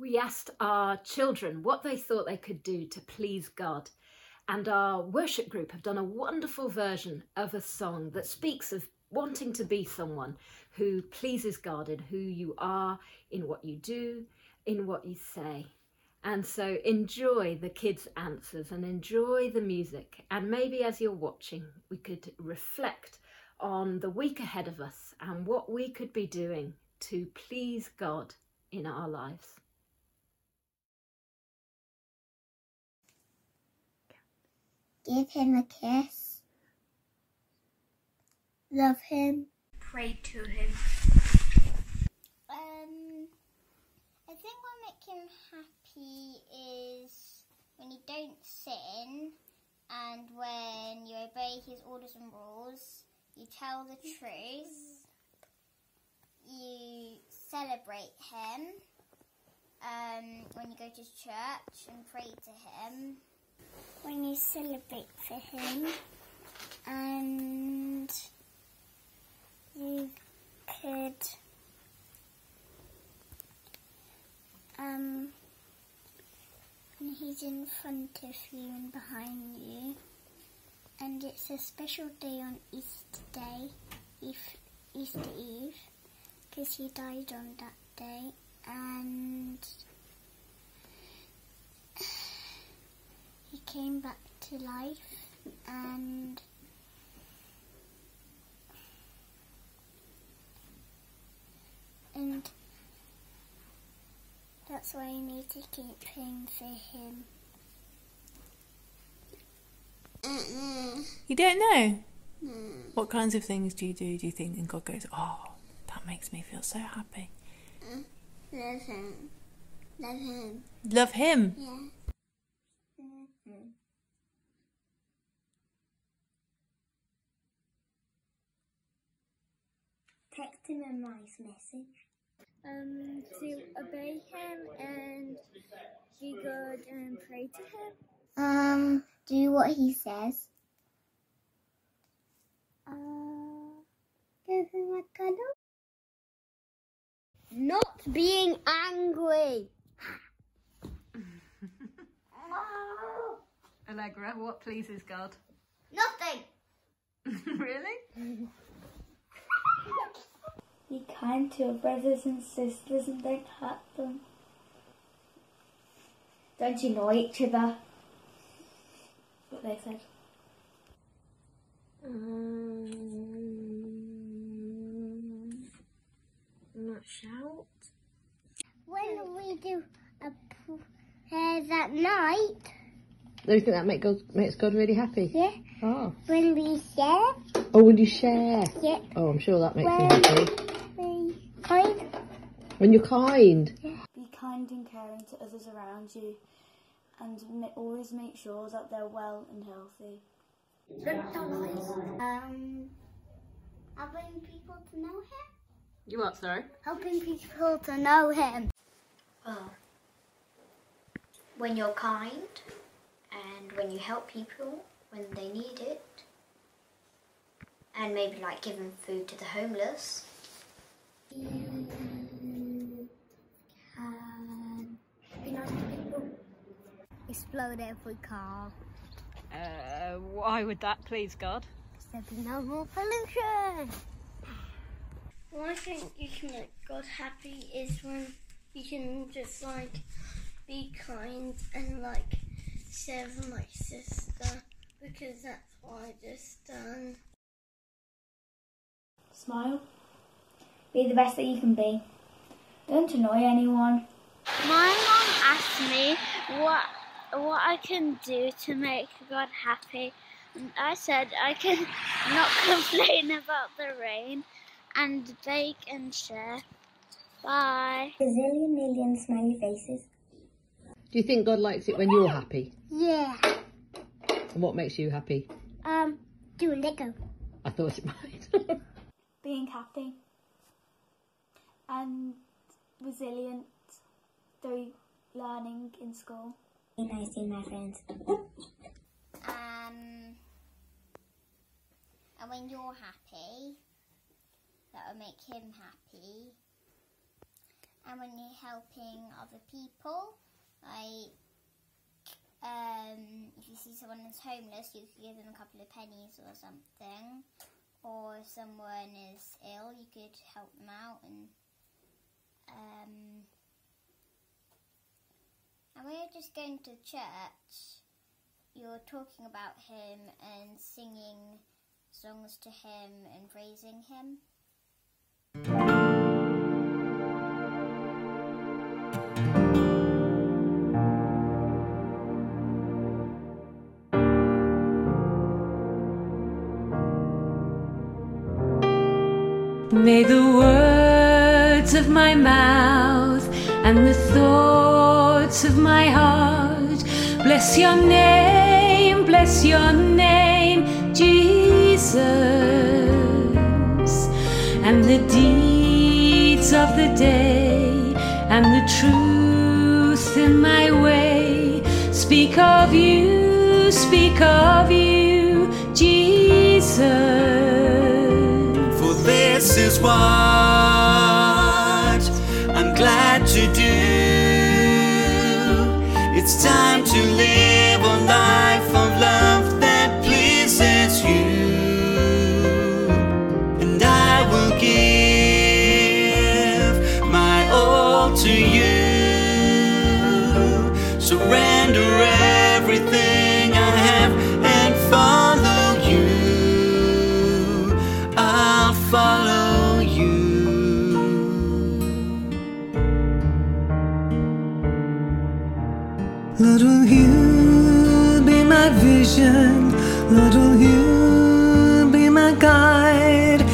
We asked our children what they thought they could do to please God. And our worship group have done a wonderful version of a song that speaks of wanting to be someone who pleases God in who you are, in what you do, in what you say. And so enjoy the kids' answers and enjoy the music. And maybe as you're watching, we could reflect on the week ahead of us and what we could be doing to please God in our lives. Give him a kiss. Love him. Pray to him. Um, I think what make him happy is when you don't sin and when you obey his orders and rules, you tell the truth, you celebrate him um, when you go to church and pray to him. When you celebrate for him. And you could um and he's in front of you and behind you. And it's a special day on Easter Day Easter Eve because he died on that day. And came back to life and and that's why you need to keep praying for him. You don't know? Mm. What kinds of things do you do, do you think? And God goes, oh, that makes me feel so happy. Mm. Love him. Love him. Love Him. Yeah. Text him a nice message. Um, to obey him and be good and pray to him. Um, do what he says. Uh, give him a cuddle. Not being angry. Allegra, what pleases God? Nothing. really? Be kind to your brothers and sisters and don't hurt them. Don't annoy each other. What they said. Um, not shout. When we do a prayers at night, Do you think that make God, makes God really happy? yeah, Oh. when we share, Oh, when you share. yeah, Oh, I'm sure that makes When- him happy. kind. When you're kind. Be kind and caring to others around you and ma- always make sure that they're well and healthy. Um, helping people to know him. You what, sorry? Helping people to know him. Well, when you're kind and when you help people when they need it, and maybe like giving food to the homeless. Be nice to people. Explode every car. Uh, why would that please God? There'll be no more pollution. Well, I think you can make God happy is when you can just like be kind and like share with my sister because that's what I just done. Smile. Be the best that you can be. Don't annoy anyone. My mom asked me what what I can do to make God happy, and I said I can not complain about the rain and bake and share. Bye. Gazillion million smiley faces. Do you think God likes it when you're happy? Yeah. And what makes you happy? Um, doing Lego. I thought it might. Being happy and resilient through learning in school. Be nice to my friends. Um, and when you're happy, that will make him happy. and when you're helping other people, like um, if you see someone that's homeless, you could give them a couple of pennies or something. Or someone is ill, you could help them out and um, and you're just going to church, you're talking about him and singing songs to him and praising him. May the words of my mouth and the thoughts of my heart bless your name, bless your name, Jesus. And the deeds of the day and the truth in my way speak of you, speak of you, Jesus. This is what I'm glad to do. It's time to live a life of love that pleases you. And I will give my all to you. Surrender everything will you be my guide?